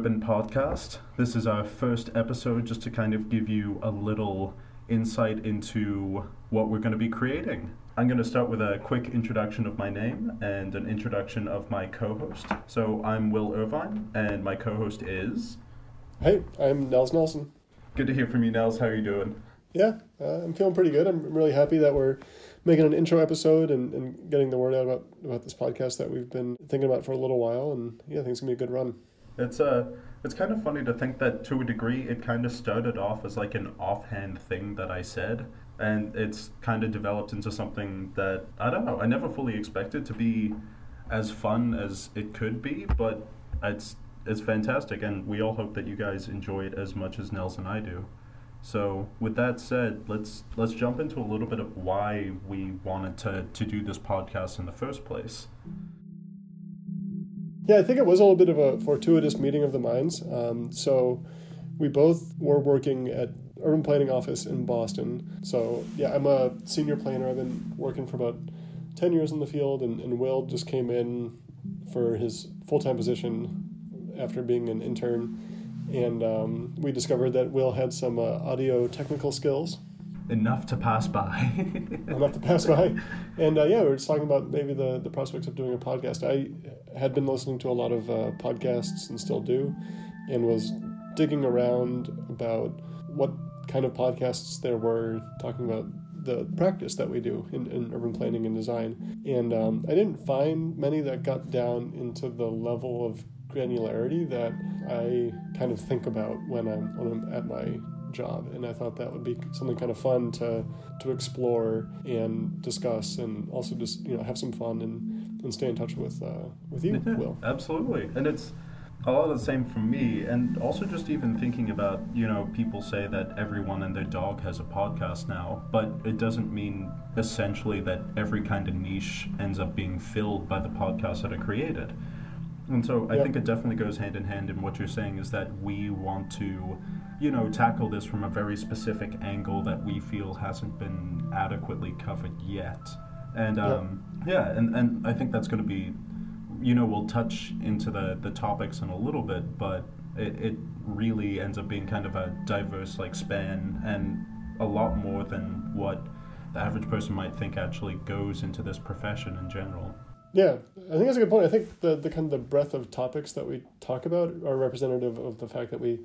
Urban Podcast. This is our first episode just to kind of give you a little insight into what we're going to be creating. I'm going to start with a quick introduction of my name and an introduction of my co host. So, I'm Will Irvine, and my co host is. Hey, I'm Nels Nelson. Good to hear from you, Nels. How are you doing? Yeah, uh, I'm feeling pretty good. I'm really happy that we're making an intro episode and, and getting the word out about, about this podcast that we've been thinking about for a little while. And yeah, I think it's going to be a good run. It's uh, it's kind of funny to think that to a degree it kind of started off as like an offhand thing that I said, and it's kind of developed into something that I don't know. I never fully expected to be as fun as it could be, but it's it's fantastic, and we all hope that you guys enjoy it as much as Nels and I do. So, with that said, let's let's jump into a little bit of why we wanted to to do this podcast in the first place. Yeah, I think it was a little bit of a fortuitous meeting of the minds. Um, so, we both were working at urban planning office in Boston. So, yeah, I'm a senior planner. I've been working for about ten years in the field, and, and Will just came in for his full time position after being an intern and um, we discovered that Will had some uh, audio technical skills. Enough to pass by. Enough to pass by. And uh, yeah, we were just talking about maybe the, the prospects of doing a podcast. I had been listening to a lot of uh, podcasts and still do, and was digging around about what kind of podcasts there were talking about the practice that we do in, in urban planning and design. And um, I didn't find many that got down into the level of granularity that I kind of think about when I'm when I'm at my job and I thought that would be something kind of fun to to explore and discuss and also just you know have some fun and, and stay in touch with uh, with you Will. absolutely. And it's a lot of the same for me and also just even thinking about you know people say that everyone and their dog has a podcast now but it doesn't mean essentially that every kind of niche ends up being filled by the podcasts that are created. And so I yep. think it definitely goes hand in hand in what you're saying is that we want to, you know, tackle this from a very specific angle that we feel hasn't been adequately covered yet. And um, yep. yeah, and, and I think that's going to be, you know, we'll touch into the, the topics in a little bit, but it, it really ends up being kind of a diverse like span and a lot more than what the average person might think actually goes into this profession in general. Yeah, I think that's a good point. I think the, the kind of the breadth of topics that we talk about are representative of the fact that we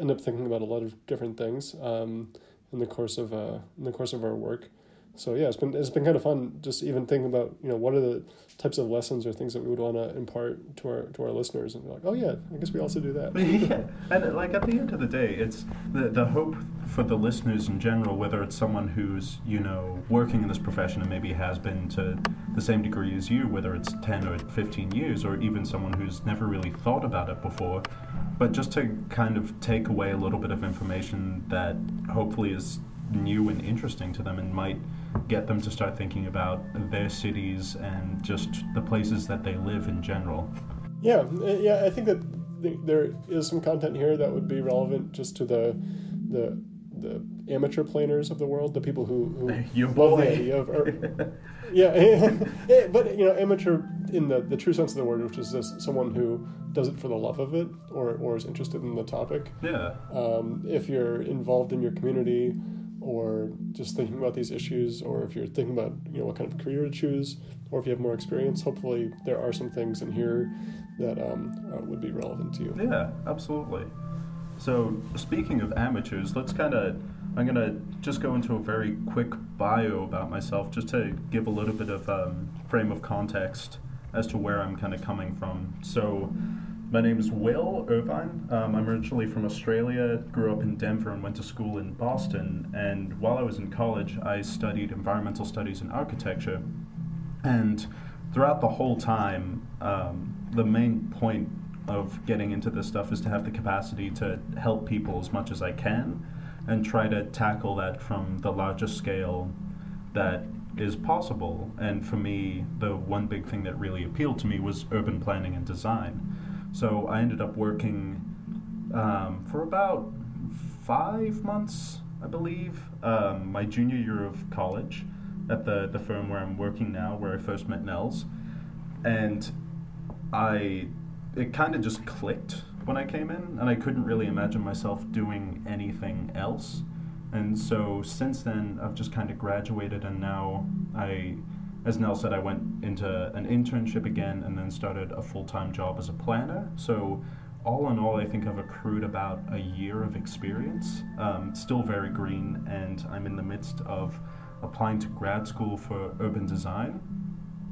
end up thinking about a lot of different things um, in the course of uh, in the course of our work so yeah, it's been it's been kind of fun just even thinking about you know what are the types of lessons or things that we would want to impart to our to our listeners and be like oh yeah I guess we also do that. yeah, and like at the end of the day, it's the the hope for the listeners in general, whether it's someone who's you know working in this profession and maybe has been to the same degree as you, whether it's ten or fifteen years, or even someone who's never really thought about it before, but just to kind of take away a little bit of information that hopefully is new and interesting to them and might get them to start thinking about their cities and just the places that they live in general. Yeah, uh, yeah, I think that there is some content here that would be relevant just to the the the amateur planners of the world, the people who, who you love the idea of, or, yeah, but you know, amateur in the, the true sense of the word, which is just someone who does it for the love of it or, or is interested in the topic. Yeah. Um, if you're involved in your community, or just thinking about these issues, or if you're thinking about you know what kind of career to choose, or if you have more experience, hopefully there are some things in here that um, uh, would be relevant to you. Yeah, absolutely. So speaking of amateurs, let's kind of I'm gonna just go into a very quick bio about myself, just to give a little bit of um, frame of context as to where I'm kind of coming from. So. My name is Will Irvine. Um, I'm originally from Australia, grew up in Denver, and went to school in Boston. And while I was in college, I studied environmental studies and architecture. And throughout the whole time, um, the main point of getting into this stuff is to have the capacity to help people as much as I can and try to tackle that from the largest scale that is possible. And for me, the one big thing that really appealed to me was urban planning and design. So I ended up working um, for about five months, I believe, um, my junior year of college at the, the firm where I'm working now, where I first met Nels. And I it kind of just clicked when I came in, and I couldn't really imagine myself doing anything else. And so since then, I've just kind of graduated, and now I, as Nell said, I went into an internship again, and then started a full time job as a planner. So all in all, I think I've accrued about a year of experience. Um, still very green, and I'm in the midst of applying to grad school for urban design.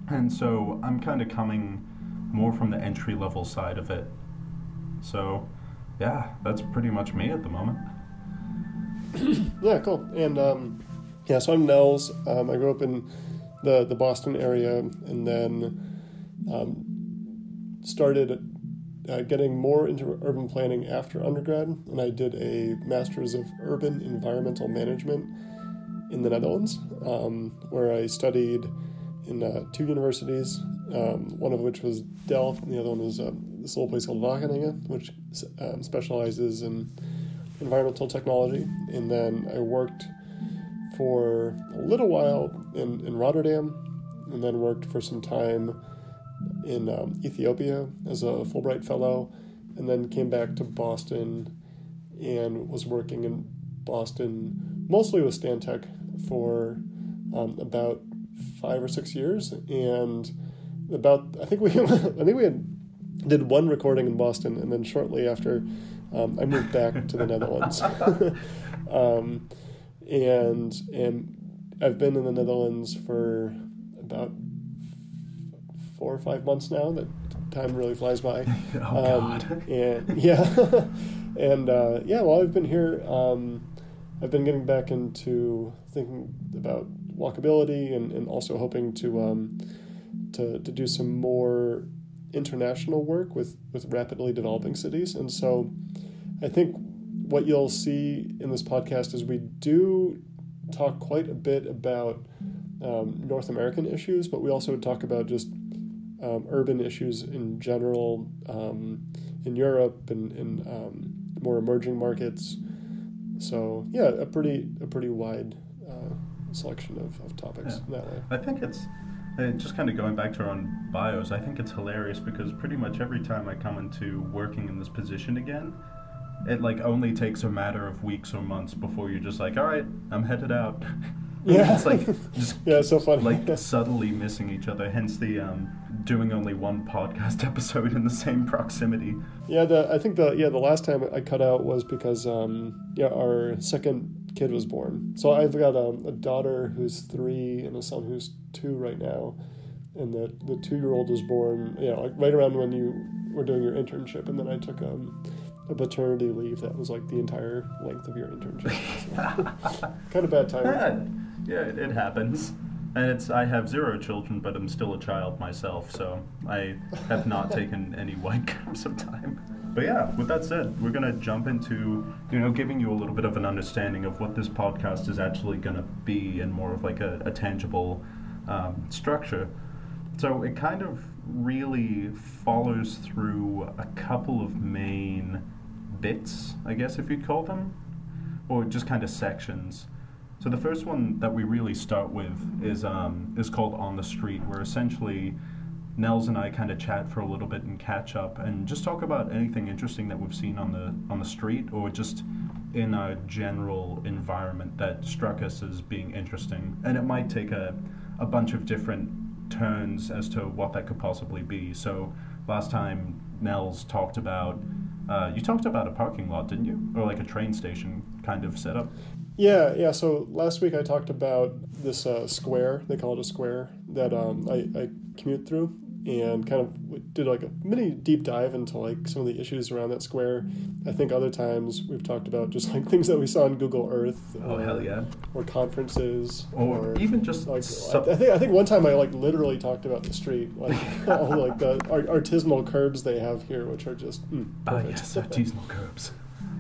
And so I'm kind of coming more from the entry level side of it. So, yeah, that's pretty much me at the moment. yeah, cool. And um, yeah, so I'm Nels. Um, I grew up in the the Boston area, and then um, started uh, getting more into urban planning after undergrad, and I did a master's of urban environmental management in the Netherlands, um, where I studied in uh, two universities, um, one of which was Delft, and the other one was uh, this little place called Wageningen, which um, specializes in environmental technology. And then I worked for a little while in, in Rotterdam, and then worked for some time in um, Ethiopia as a Fulbright Fellow, and then came back to Boston and was working in Boston mostly with Stantec for um, about five or six years, and about I think we I think we had did one recording in Boston, and then shortly after, um, I moved back to the Netherlands, um, and and I've been in the Netherlands for about four or five months now. That time really flies by. oh um, God! And yeah, and uh, yeah. While I've been here, um, I've been getting back into thinking about walkability and, and also hoping to um, to to do some more international work with with rapidly developing cities. And so, I think what you'll see in this podcast is we do talk quite a bit about um, North American issues, but we also talk about just um, urban issues in general um, in Europe and in um, more emerging markets. So yeah, a pretty a pretty wide uh, selection of, of topics yeah. that way. I think it's just kind of going back to our own bios. I think it's hilarious because pretty much every time I come into working in this position again, it like only takes a matter of weeks or months before you're just like, all right, I'm headed out. Yeah, it's like just yeah, so funny. Like subtly missing each other. Hence the um, doing only one podcast episode in the same proximity. Yeah, the I think the yeah the last time I cut out was because um, yeah our second kid was born. So I've got um, a daughter who's three and a son who's two right now, and the the two year old was born you know like right around when you were doing your internship, and then I took um a paternity leave that was like the entire length of your internship. So, kind of bad timing. Yeah, it, it happens. And it's I have zero children, but I'm still a child myself, so I have not taken any white caps of time. But yeah, with that said, we're gonna jump into you know giving you a little bit of an understanding of what this podcast is actually gonna be, and more of like a, a tangible um, structure. So it kind of really follows through a couple of main bits, I guess if you'd call them, or just kind of sections. So the first one that we really start with is um, is called On the Street, where essentially Nels and I kind of chat for a little bit and catch up and just talk about anything interesting that we've seen on the on the street or just in a general environment that struck us as being interesting. And it might take a, a bunch of different turns as to what that could possibly be. So last time Nels talked about uh, you talked about a parking lot, didn't you? Or like a train station kind of setup? Yeah, yeah. So last week I talked about this uh, square. They call it a square that um, I, I commute through, and kind of did like a mini deep dive into like some of the issues around that square. I think other times we've talked about just like things that we saw on Google Earth. Oh or, hell yeah! Or conferences, or, or even just like sub- I think I think one time I like literally talked about the street, like all like the artisanal curbs they have here, which are just mm, ah yes, artisanal curbs.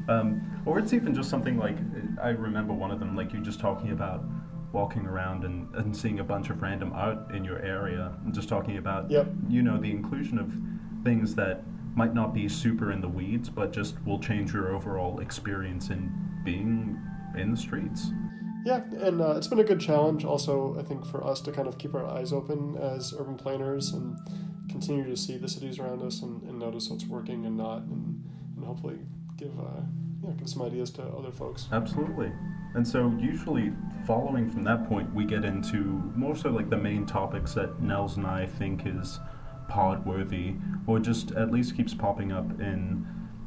Um, or it's even just something like I remember one of them, like you just talking about walking around and, and seeing a bunch of random art in your area and just talking about yep. you know the inclusion of things that might not be super in the weeds but just will change your overall experience in being in the streets yeah and uh, it's been a good challenge also i think for us to kind of keep our eyes open as urban planners and continue to see the cities around us and, and notice what's working and not, and, and hopefully give uh, yeah, give some ideas to other folks. Absolutely. And so, usually, following from that point, we get into more so like the main topics that Nels and I think is pod worthy, or just at least keeps popping up in,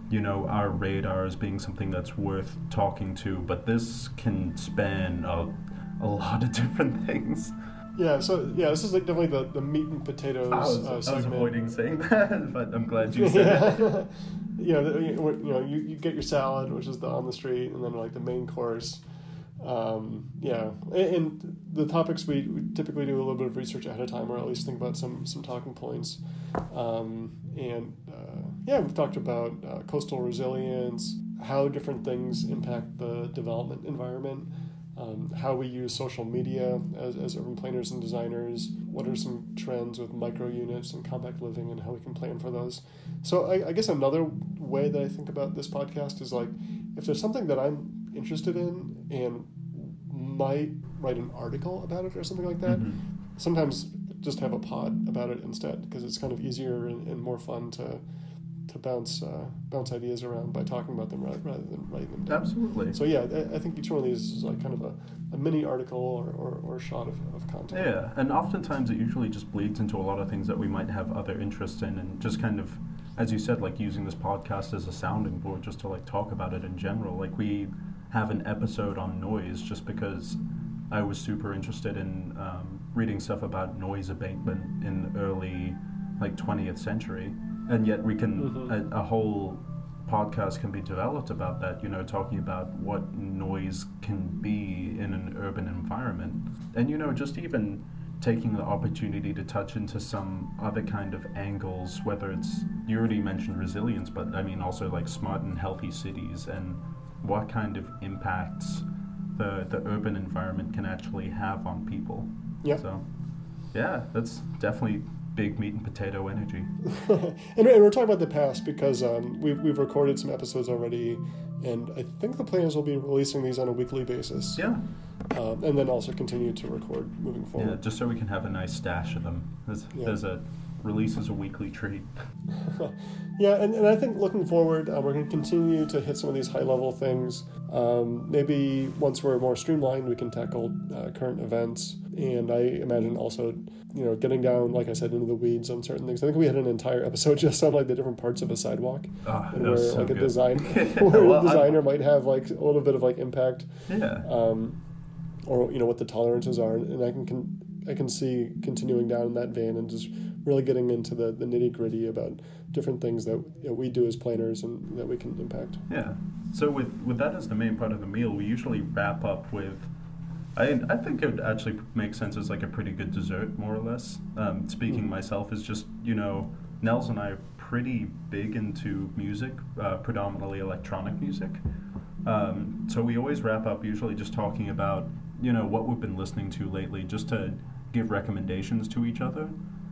you know, our radar as being something that's worth talking to. But this can span a, a lot of different things. Yeah, so yeah, this is like definitely the, the meat and potatoes I was, uh, I was avoiding saying that, but I'm glad you said it. yeah. you know, the, you know, you, you get your salad, which is the on the street, and then like the main course. Um, yeah, and, and the topics we, we typically do a little bit of research ahead of time, or at least think about some some talking points. Um, and uh, yeah, we've talked about uh, coastal resilience, how different things impact the development environment. Um, how we use social media as, as urban planners and designers, what are some trends with micro units and compact living, and how we can plan for those. So, I, I guess another way that I think about this podcast is like if there's something that I'm interested in and might write an article about it or something like that, Mhm. sometimes just have a pod about it instead because it's kind of easier and, and more fun to to bounce uh, bounce ideas around by talking about them rather, rather than writing them down. Absolutely. So yeah, I, I think each one of these is like kind of a, a mini article or, or, or shot of, of content. Yeah, and oftentimes it usually just bleeds into a lot of things that we might have other interests in, and just kind of, as you said, like using this podcast as a sounding board just to like talk about it in general. Like we have an episode on noise just because I was super interested in um, reading stuff about noise abatement in the early like 20th century, and yet we can Mhm. a, a whole podcast can be developed about that. You know, talking about what noise can be in an urban environment, and you know, just even taking the opportunity to touch into some other kind of angles, whether it's you already mentioned resilience, but I mean also like smart and healthy cities and what kind of impacts the the urban environment can actually have on people. Yeah. So, yeah, that's definitely big meat and potato energy. and, we're talking about the past because um, we've, we've recorded some episodes already, and I think the plan is we'll be releasing these on a weekly basis. Yeah. Um, and then also continue to record moving forward. Yeah, just so we can have a nice stash of them. There's, Yeah. there's a release as a weekly treat. Yeah, and, and I think looking forward, uh, we're going to continue to hit some of these high level things. Um, maybe once we're more streamlined, we can tackle uh, current events. And I imagine also, you know, getting down, like I said, into the weeds on certain things. I think we had an entire episode just on like the different parts of a sidewalk, Oh, and where so like a design, where well, a designer might have like a little bit of like impact, Yeah. um, or you know what the tolerances are, and I can, can I can see continuing down in that vein and just really getting into the, the nitty gritty about different things that you know, we do as planners and that we can impact. Yeah. So with with that as the main part of the meal, we usually wrap up with. I I think it would actually make sense as like a pretty good dessert, more or less. Um, speaking Mhm. myself is just you know, Nels and I are pretty big into music, uh, predominantly electronic music. Um, so we always wrap up usually just talking about you know what we've been listening to lately, just to give recommendations to each other,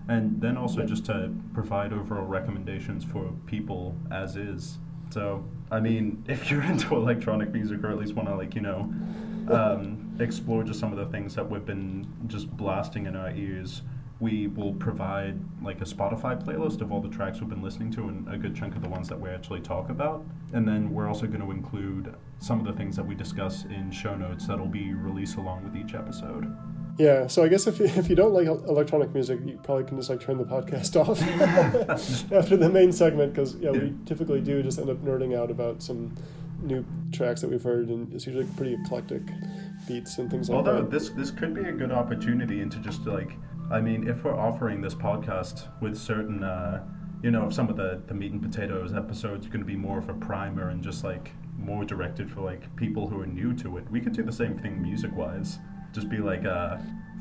and then also just to provide overall recommendations for people as is. So I mean, if you're into electronic music or at least want to like you know um, explore just some of the things that we've been just blasting in our ears. We will provide like a Spotify playlist of all the tracks we've been listening to and a good chunk of the ones that we actually talk about. And then we're also going to include some of the things that we discuss in show notes that'll be released along with each episode. Yeah, so I guess if you, if you don't like electronic music, you probably can just like turn the podcast off after the main segment because yeah, Yeah. we typically do just end up nerding out about some new tracks that we've heard, and it's usually pretty eclectic beats and things like Although that. this this could be a good opportunity into just like I mean, if we're offering this podcast with certain uh, you know, some of the, the meat and potatoes episodes are going to be more of a primer and just like more directed for like people who are new to it, we could do the same thing music wise. Just be like uh,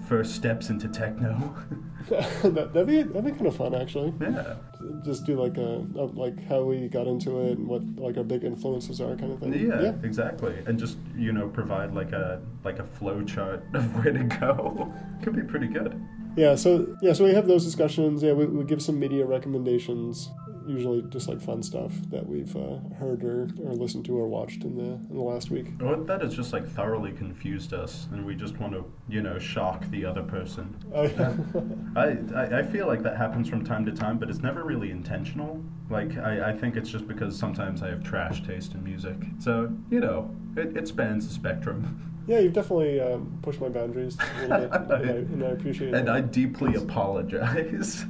first steps into techno. that, that'd be that'd be kind of fun actually. yeah. Just do like a, a like how we got into it and what like our big influences are kind of thing. Yeah, Yeah, exactly. And just, you know, provide like a like a flow chart of where to go. Could be pretty good. Yeah, so yeah, so we have those discussions. Yeah, we, we give some media recommendations. Usually just like fun stuff that we've uh, heard or, or listened to or watched in the in the last week. Well, that has just like thoroughly confused us, and we just want to, you know, shock the other person. Oh yeah. I, I, I feel like that happens from time to time, but it's never really intentional. Like, I, I think it's just because sometimes I have trash taste in music. So, you know, it, it spans the spectrum. Yeah, you've definitely um, pushed my boundaries a little bit, and I, and I appreciate it. And I deeply apologize.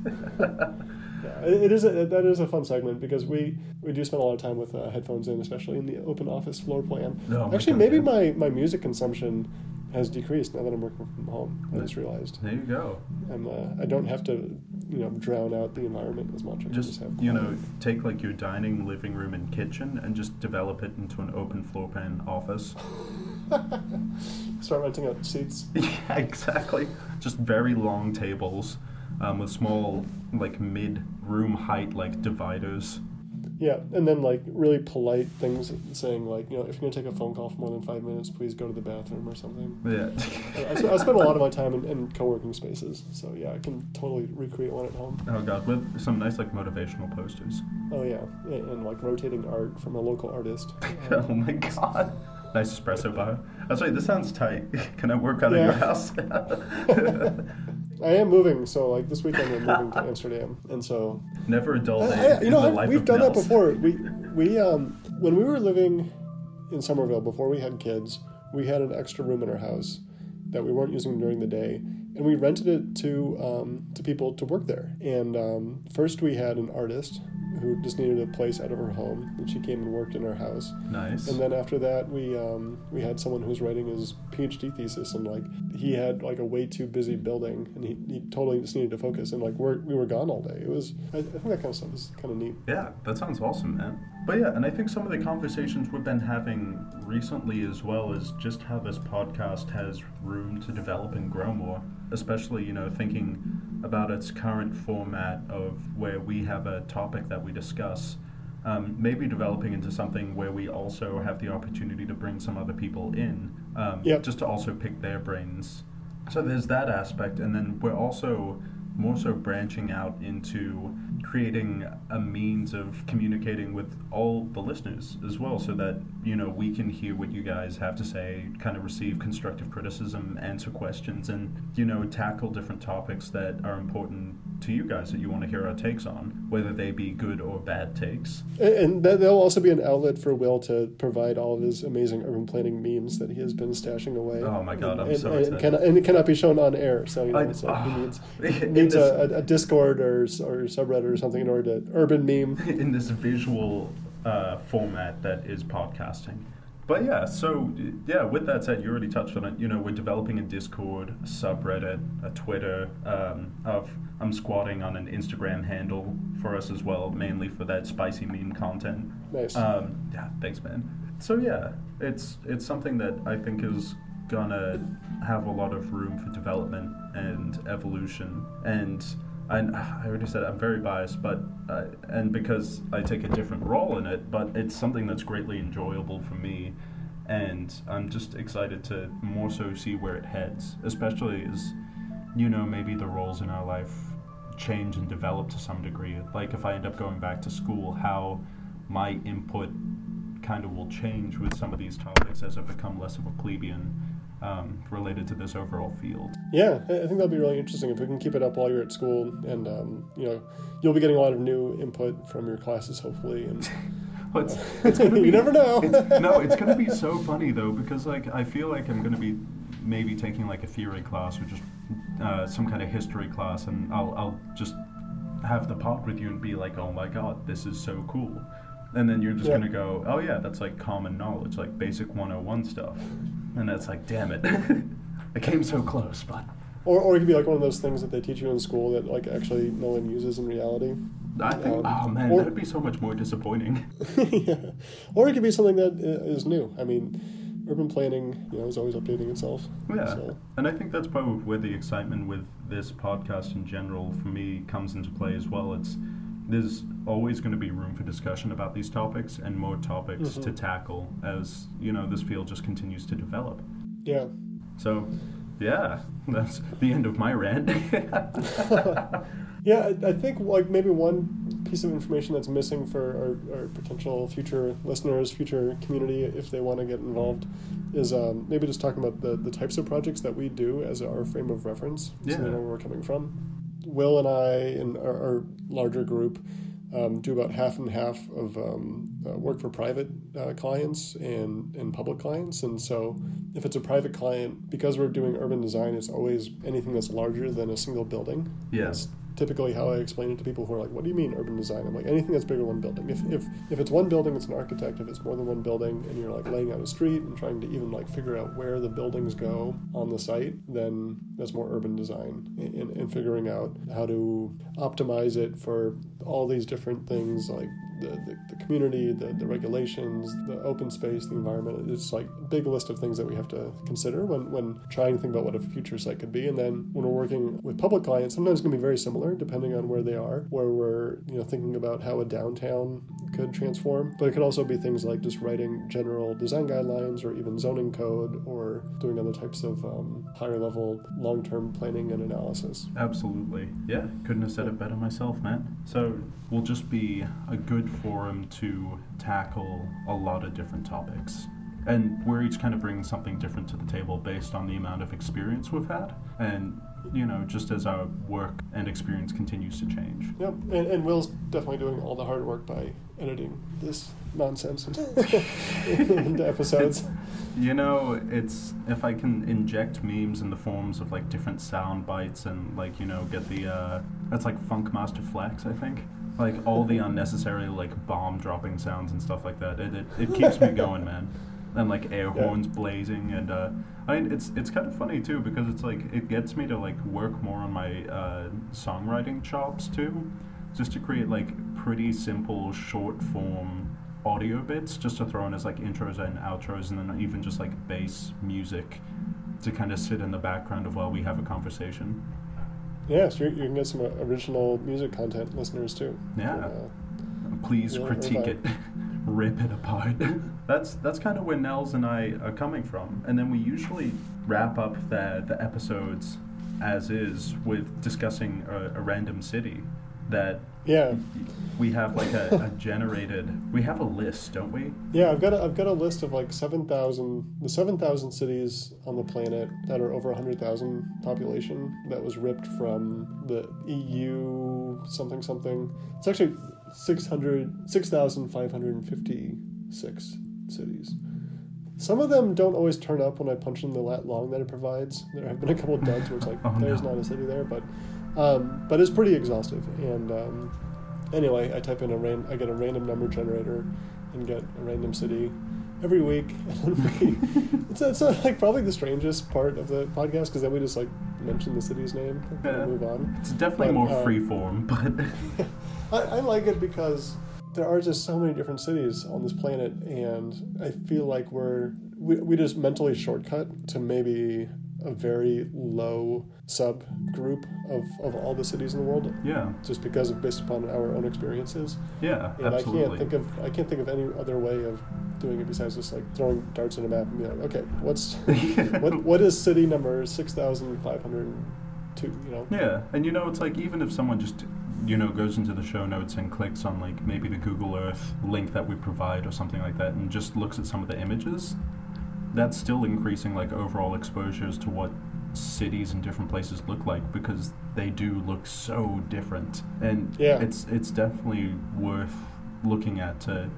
It is a, that is a fun segment because we, we do spend a lot of time with uh, headphones in, especially in the open office floor plan. Oh Actually, God, maybe my, my music consumption has decreased now that I'm working from home. I just realized there you go. I'm uh, I don't have to you know drown out the environment as much. I Just, just have you know, take like your dining, living room, and kitchen and just develop it into an open floor plan office. start renting out seats. yeah, exactly. Just very long tables um, with small, like mid room height, like dividers. Yeah, and then like really polite things saying like you know if you're gonna take a phone call for more than five minutes, please go to the bathroom or something. Yeah. I, I spend a lot of my time in, in co-working spaces, so yeah, I can totally recreate one at home. oh god, with some nice like motivational posters. Oh yeah, and, and like rotating art from a local artist. oh my god. Nice espresso bar. Oh, That's right. This sounds tight. Can I work out of your house? I am moving, so like this weekend I'm moving to Amsterdam, and so Never a dull day. I- you in know the I've- life we've of done that before. We we um when we were living in Somerville before we had kids, we had an extra room in our house that we weren't using during the day, and we rented it to um, to people to work there. And um, first we had an artist who just needed a place out of her home, and she came and worked in our house. Nice. And then after that, we um, we had someone who was writing his PhD thesis, and like he had like a way too busy building, and he, he totally just needed to focus, and like we're, we were gone all day. It was I, I think that kind of stuff is kind of neat. Yeah, that sounds awesome, man. But yeah, and I think some of the conversations we've been having recently as well is just how this podcast has room to develop and grow more. Especially, you know, thinking about its current format of where we have a topic that we discuss. Um, maybe developing into something where we also have the opportunity to bring some other people in, um, Yep. just to also pick their brains. So there's that aspect, and then we're also more so branching out into creating a means of communicating with all the listeners as well, so that you know we can hear what you guys have to say, kind of receive constructive criticism, answer questions, and you know tackle different topics that are important to you guys that you want to hear our takes on, whether they be good or bad takes. And, and that'll also be an outlet for Will to provide all of his amazing urban planning memes that he has been stashing away. Oh my God, I'm and, so and, excited. Can, and it cannot be shown on air, so you know, I- so he ah, needs, needs this- a, a, a Discord or or subreddit or something in order to urban meme. in this visual uh, format that is podcasting. But yeah, so yeah, with that said, you already touched on it. You know, we're developing a Discord, a subreddit, a Twitter. Um, of I'm squatting on an Instagram handle for us as well, mainly for that spicy meme content. Nice. Um, yeah, thanks, man. So yeah, it's it's something that I think is gonna have a lot of room for development and evolution. And I, I already said I'm very biased, but uh, and because I take a different role in it, but it's something that's greatly enjoyable for me. And I'm just excited to more so see where it heads, especially as you know maybe the roles in our life change and develop to some degree. Like if I end up going back to school, how my input kind of will change with some of these topics as I become less of a plebeian um, related to this overall field. Yeah, I think that'll be really interesting if we can keep it up while you're at school, and um, you know, you'll be getting a lot of new input from your classes, hopefully. And But it's, it's gonna You never know. it's- no, it's gonna be so funny though because like I feel like I'm gonna be maybe taking like a theory class or just uh, some kind of history class, and I'll I'll just have the pod with you and be like, oh my god, this is so cool. And then you're just Yeah. gonna go, oh yeah, that's like common knowledge, like basic 101 stuff. And that's like, damn it, I came so close, but or, or it could be like one of those things that they teach you in school that like actually no one uses in reality. I think, Um, oh man, or- that'd be so much more disappointing. yeah. Or it could be something that is new. I mean, urban planning, you know, is always updating itself. Yeah, So, and I think that's probably where the excitement with this podcast in general for me comes into play as well. It's there's always going to be room for discussion about these topics and more topics to Mhm. tackle as you know this field just continues to develop. yeah. So, yeah, that's the end of my rant. Yeah, I, I think like maybe one piece of information that's missing for our, our potential future listeners, future community, if they want to get involved, is um, maybe just talking about the, the types of projects that we do as our frame of reference, Yeah. so they know where we're coming from. Will and I and our, our larger group um, do about half and half of um, uh, work for private uh, clients and, and public clients. And so, if it's a private client, because we're doing urban design, it's always anything that's larger than a single building. Yes. Typically, how I explain it to people who are like, "What do you mean urban design?" I'm like, anything that's bigger than one building. If, if if it's one building, it's an architect. If it's more than one building, and you're like laying out a street and trying to even like figure out where the buildings go on the site, then that's more urban design and, and figuring out how to optimize it for all these different things like the, the, the community, the, the regulations, the open space, the environment. It's like a big list of things that we have to consider when, when trying to think about what a future site could be. And then when we're working with public clients, sometimes it can be very similar depending on where they are, where we're you know thinking about how a downtown could transform. But it could also be things like just writing general design guidelines or even zoning code or doing other types of um, higher level long term planning and analysis. Absolutely. Yeah, couldn't have said it better myself, man. So, will just be a good forum to tackle a lot of different topics. And we're each kind of bringing something different to the table based on the amount of experience we've had. And, you know, just as our work and experience continues to change. Yep, and, and Will's definitely doing all the hard work by editing this nonsense into episodes. You know, it's if I can inject memes in the forms of like different sound bites and like you know get the uh, that's like Funkmaster Flex, I think. Like all the unnecessary like bomb dropping sounds and stuff like that. It it, it keeps me going, man. And like air Yeah. horns blazing and uh, I mean it's it's kind of funny too because it's like it gets me to like work more on my uh, songwriting chops too, just to create like pretty simple short form audio bits just to throw in as like intros and outros and then even just like bass music to kind of sit in the background of while we have a conversation. Yeah, so you, you can get some uh, original music content listeners too. Yeah. Uh, Please Yeah, critique it, rip it apart. that's that's kind of where Nels and I are coming from, and then we usually wrap up the the episodes as is with discussing a, a random city that yeah, we have like a, a generated. We have a list, don't we? yeah. I've got a, I've got a list of like seven thousand the seven thousand cities on the planet that are over hundred thousand population that was ripped from the EU something something. It's actually 600 6,556 cities. Some of them don't always turn up when I punch in the lat long that it provides. There have been a couple of duds where it's like Oh, there's no. not a city there, but um, but it's pretty exhaustive. And um, anyway, I type in a ran- I get a random number generator and get a random city every week. It's it's uh like probably the strangest part of the podcast because then we just like mention the city's name and Yeah. move on. It's definitely But, more um, free form, but I, I like it because there are just so many different cities on this planet, and I feel like we're we, we just mentally shortcut to maybe a very low subgroup of, of all the cities in the world yeah, just because of based upon our own experiences. Yeah, and i can't think of i can't think of any other way of doing it besides just like throwing darts in a map and be like okay what's what what is city number 6502 you know? Yeah, and you know, it's like even if someone just you know goes into the show notes and clicks on like maybe the Google Earth link that we provide or something like that, and just looks at some of the images, that's still increasing like overall exposures to what cities and different places look like because they do look so different, and Yeah. it's it's definitely worth looking at to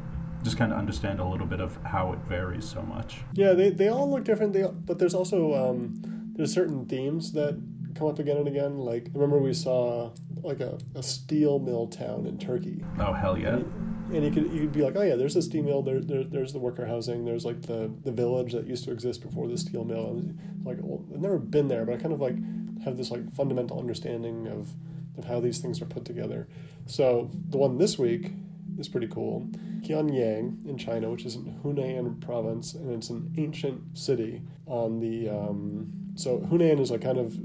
just kind of understand a little bit of how it varies so much. Yeah, they, they all look different. They but there's also um, there's certain themes that come up again and again. Like remember we saw like a, a steel mill town in Turkey, Oh hell yeah! and, and you could you could be like, oh yeah, there's a steel mill. There, there there's the worker housing. There's like the the village that used to exist before the steel mill. And like well, I've never been there, but I kind of like have this like fundamental understanding of of how these things are put together. So the one this week is pretty cool. Qianyang in China, which is in Hunan province, and it's an ancient city on the. Um, so Hunan is like kind of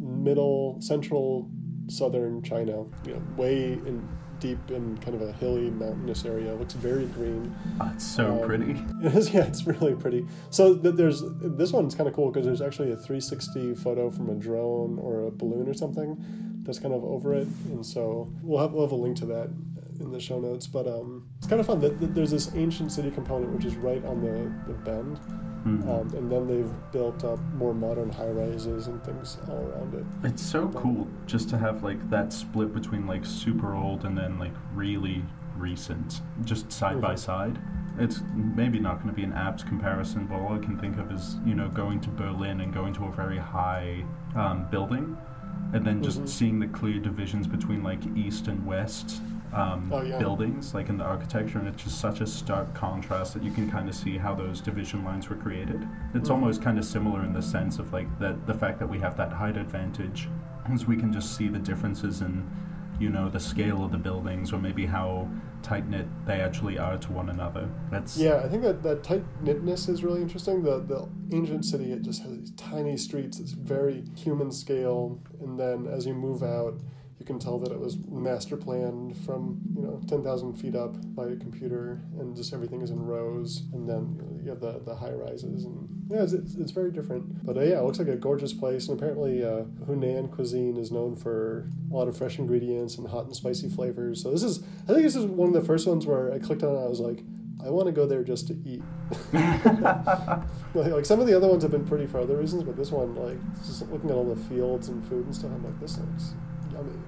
middle, central, southern China. You know, way in deep in kind of a hilly, mountainous area. It looks very green. Oh, it's so Um, pretty. It is, yeah, it's really pretty. So th- there's this one's kind of cool because there's actually a 360 photo from a drone or a balloon or something that's kind of over it, and so we'll have we'll have a link to that in the show notes. But um, it's kind of fun. That that there's this ancient city component which is right on the, the bend, Mhm. um, and then they've built up more modern high rises and things all around it. It's so cool just to have like that split between like super old and then like really recent, just side by Mhm. side. It's maybe not going to be an apt comparison, but all I can think of is you know going to Berlin and going to a very high um, building, and then just Mhm. seeing the clear divisions between like east and west um, Oh, yeah. buildings, like in the architecture, and it's just such a stark contrast that you can kind of see how those division lines were created. It's Mhm. almost kind of similar in the sense of like that the fact that we have that height advantage, is we can just see the differences in, you know, the scale of the buildings or maybe how tight knit they actually are to one another. That's Yeah, I think that that tight knitness is really interesting. The the ancient city it just has these tiny streets. It's very human scale, and then as you move out, you can tell that it was master planned from you know ten thousand feet up by a computer, and just everything is in rows. And then you, know, you have the, the high rises, and yeah, it's, it's, it's very different. But uh, yeah, it looks like a gorgeous place, and apparently uh, Hunan cuisine is known for a lot of fresh ingredients and hot and spicy flavors. So this is I think this is one of the first ones where I clicked on it. I was like. I want to go there just to eat. like, like some of the other ones have been pretty for other reasons, but this one, like just looking at all the fields and food and stuff, I'm like, this looks.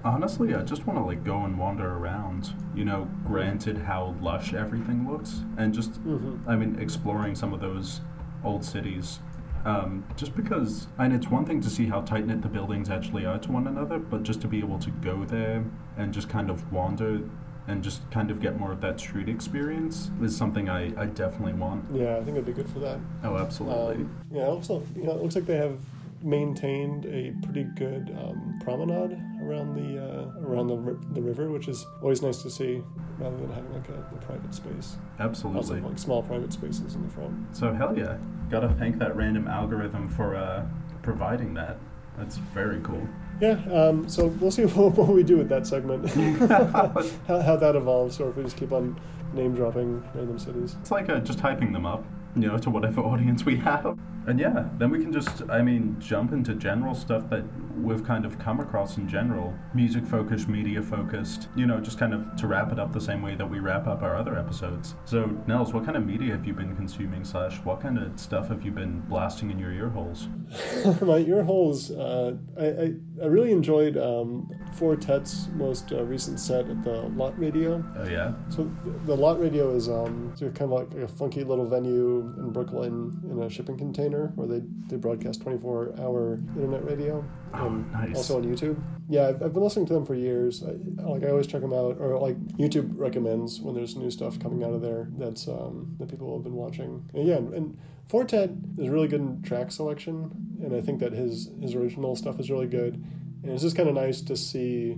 Honestly, I just want to like go and wander around. You know, granted how lush everything looks, and just hmm I mean, exploring some of those old cities. Um, just because, and it's one thing to see how tight knit the buildings actually are to one another, but just to be able to go there and just kind of wander and just kind of get more of that street experience is something I, I definitely want. Yeah, I think it'd be good for that. Oh, absolutely. Um, yeah, it looks like, you know, it looks like they have maintained a pretty good um, promenade around the uh, around the, ri- the river, which is always nice to see, rather than having like a, a private space. Also, absolutely. like small private spaces in the front. So, hell yeah. Gotta thank that random algorithm for uh, providing that. That's very cool. Yeah, um, so we'll see what, what we do with that segment, how, how that evolves, or if we just keep on name dropping random cities. It's like uh, just hyping them up, you know, to whatever audience we have. And yeah, then we can just, I mean, jump into general stuff that we've kind of come across in general. Music focused, media focused, you know, just kind of to wrap it up the same way that we wrap up our other episodes. So, Nels, what kind of media have you been consuming, slash, what kind of stuff have you been blasting in your ear holes? My ear holes. Uh, I, I I really enjoyed um, Four Tet's most uh, recent set at the Lot Radio. Oh, yeah? So the Lot Radio is um, sort of kind of like a funky little venue in Brooklyn in a shipping container where they, they broadcast 24 hour internet radio Oh, and nice. also on YouTube. Yeah, I've, I've been listening to them for years. I, like I always check them out, or like YouTube recommends when there's new stuff coming out of there that's um, that people have been watching. And yeah, and Four Tet is really good in track selection, and I think that his his original stuff is really good. And it's just kind of nice to see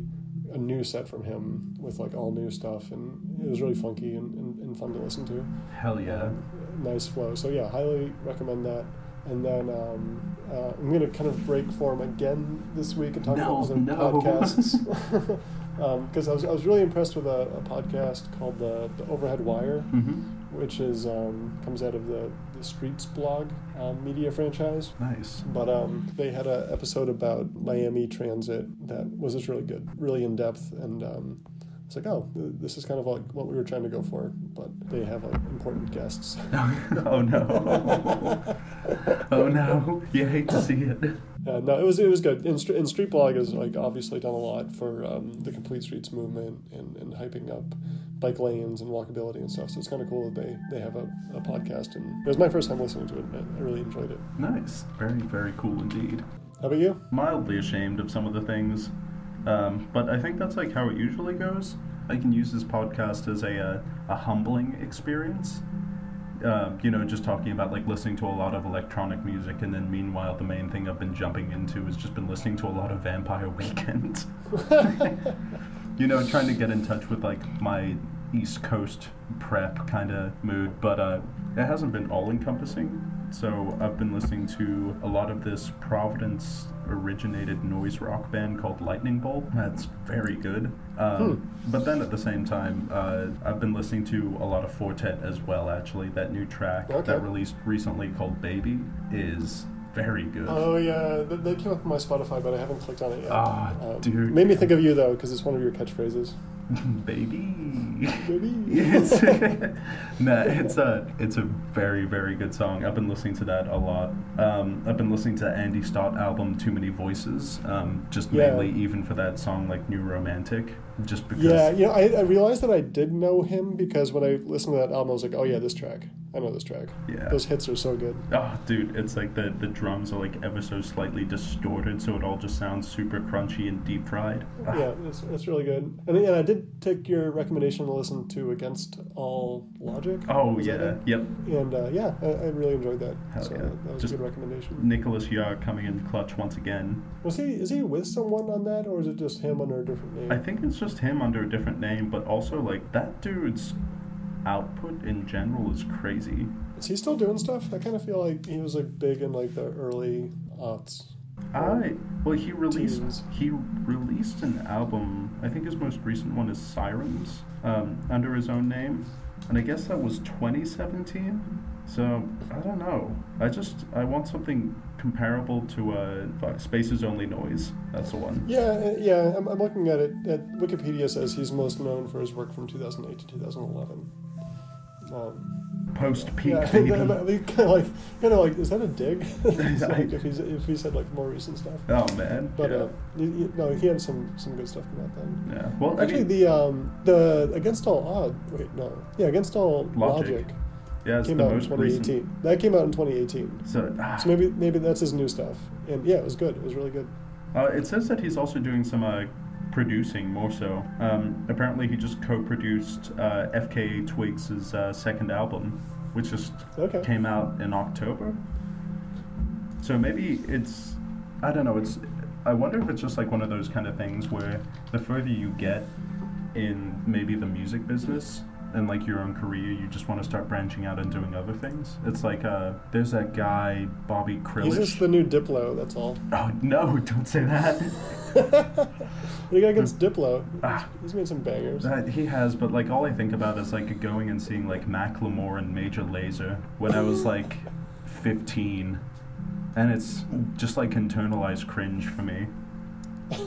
a new set from him with like all new stuff, and it was really funky and, and, and fun to listen to. Hell yeah. Um, nice flow. So yeah, highly recommend that. And then um, uh, I'm going to kind of break form again this week and talk No, about some no. podcasts. Because I, was, I was really impressed with a, a podcast called the, the Overhead Wire, hmm which is um, comes out of the, the Streetsblog um, media franchise. Nice. But um, they had an episode about Miami transit that was just really good, really in depth, and um, it's like, oh, this is kind of like what we were trying to go for, but they have like important guests. oh no. oh no. You hate to see it. Uh, no, it was it was good. And, St- and Street Blog has like obviously done a lot for um, the Complete Streets movement and, and hyping up bike lanes and walkability and stuff. So it's kind of cool that they, they have a, a podcast. And it was my first time listening to it. And I really enjoyed it. Nice. Very, very cool indeed. How about you? Mildly ashamed of some of the things, um, but I think that's like how it usually goes. I can use this podcast as a, uh, a humbling experience. Uh, you know, just talking about like listening to a lot of electronic music, and then meanwhile, the main thing I've been jumping into has just been listening to a lot of Vampire Weekend. you know, trying to get in touch with like my East Coast prep kind of mood, but uh, it hasn't been all encompassing. So I've been listening to a lot of this Providence originated noise rock band called Lightning Bolt. That's very good. Um, But then at the same time, uh, I've been listening to a lot of Four Tet as well, actually. That new track Okay. that released recently called Baby is very good. Oh yeah, they came up on my Spotify, but I haven't clicked on it yet. Ah, Um, dude. Made me think of you though, because it's one of your catchphrases. baby. Baby. it's nah, it's a it's a very very good song. I've been listening to that a lot. Um, I've been listening to Andy Stott album Too Many Voices. Um, just Yeah. mainly even for that song like New Romantic. Just because. Yeah, you know, I, I realized that I did know him because when I listened to that album, I was like, oh yeah, this track. I know this track. Yeah. Those hits are so good. Oh, dude, it's like the the drums are like ever so slightly distorted, so it all just sounds super crunchy and deep fried. Ah, Yeah, it's, it's really good. And, and I did take your recommendation to listen to Against All Logic. Oh yeah, yep. And uh, yeah, I, I really enjoyed that. Hell so yeah. that, that was Just- a good recommendation. Nicolas Jaar coming in clutch once again. Was he is he with someone on that, or is it just him under a different name? I think it's just him under a different name, but also like that dude's output in general is crazy. Is he still doing stuff? I kind of feel like he was like big in like the early aughts. I well he released Teens. he released an album. I think his most recent one is Sirens um, under his own name, and I guess that was 2017. So I don't know. I just I want something comparable to uh, Space's Only Noise. That's the one. Yeah, uh, yeah. I'm, I'm looking at it. At Wikipedia says he's most known for his work from 2008 to 2011. Um, Post peak yeah, kind of like, kind of like, is that a dig? Like if he's if he said like more recent stuff. Oh man. But yeah. uh, no, he had some some good stuff come out then. yeah. Well, Actually, I mean, the um the Against All Odd. Wait, no. Yeah, Against All Logic. Logic, yeah, it's came the out in 2018. recent. That came out in 2018. So, ah, So maybe maybe that's his new stuff. And yeah, it was good. It was really good. Uh, it says that he's also doing some uh, producing more so. Um, apparently, he just co-produced uh, FKA Twigs' uh, second album, which just Okay. came out in October. So maybe it's, I don't know. It's, I wonder if it's just like one of those kind of things where the further you get in maybe the music business and like your own career, you just want to start branching out and doing other things. It's like uh, there's that guy Bobby Krlic. He's just the new Diplo. That's all. Oh no! Don't say that. what do you got against Diplo? Ah. He's made some bangers. Uh, he has, but like all I think about is like going and seeing like Macklemore and Major Lazer when I was like 15, and it's just like internalized cringe for me.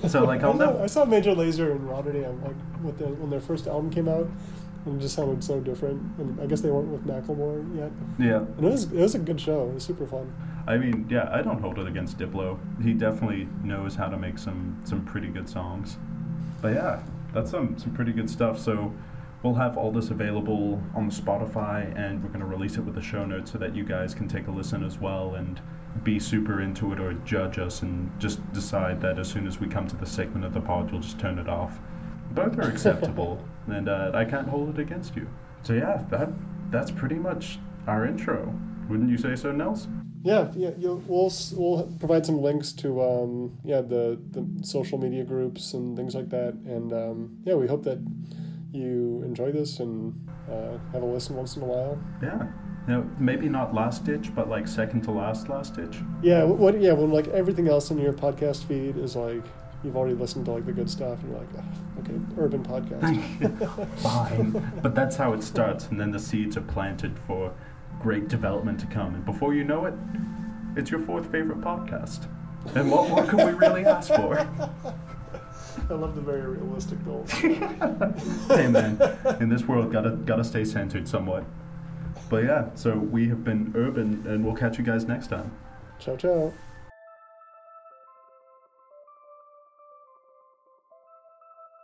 So like I I'll saw, never. I saw Major Lazer in Rotterdam, like the, when their first album came out, and it just sounded so different. And I guess they weren't with Macklemore yet. Yeah, And it was it was a good show. It was super fun. I mean, yeah, I don't hold it against Diplo. He definitely knows how to make some some pretty good songs. But yeah, that's some some pretty good stuff. So we'll have all this available on the Spotify, and we're gonna release it with the show notes so that you guys can take a listen as well and be super into it or judge us and just decide that as soon as we come to the segment of the pod, you'll just turn it off. Both are acceptable, and uh, I can't hold it against you. So yeah, that that's pretty much our intro. Wouldn't you say so, Nels? Yeah, yeah. We'll we'll provide some links to um, yeah the the social media groups and things like that. And um, yeah, we hope that you enjoy this and uh, have a listen once in a while. Yeah. Now, maybe not last ditch, but like second to last last ditch. Yeah, what? Yeah, when like everything else in your podcast feed is like you've already listened to like the good stuff, and you're like, "Ah, okay, urban podcast. Fine. but that's how it starts, and then the seeds are planted for great development to come. And before you know it, it's your fourth favorite podcast. And what more can we really ask for? I love the very realistic goals. hey man, in this world, gotta gotta stay centered somewhat. But yeah, so we have been urban, and we'll catch you guys next time. ciao, ciao.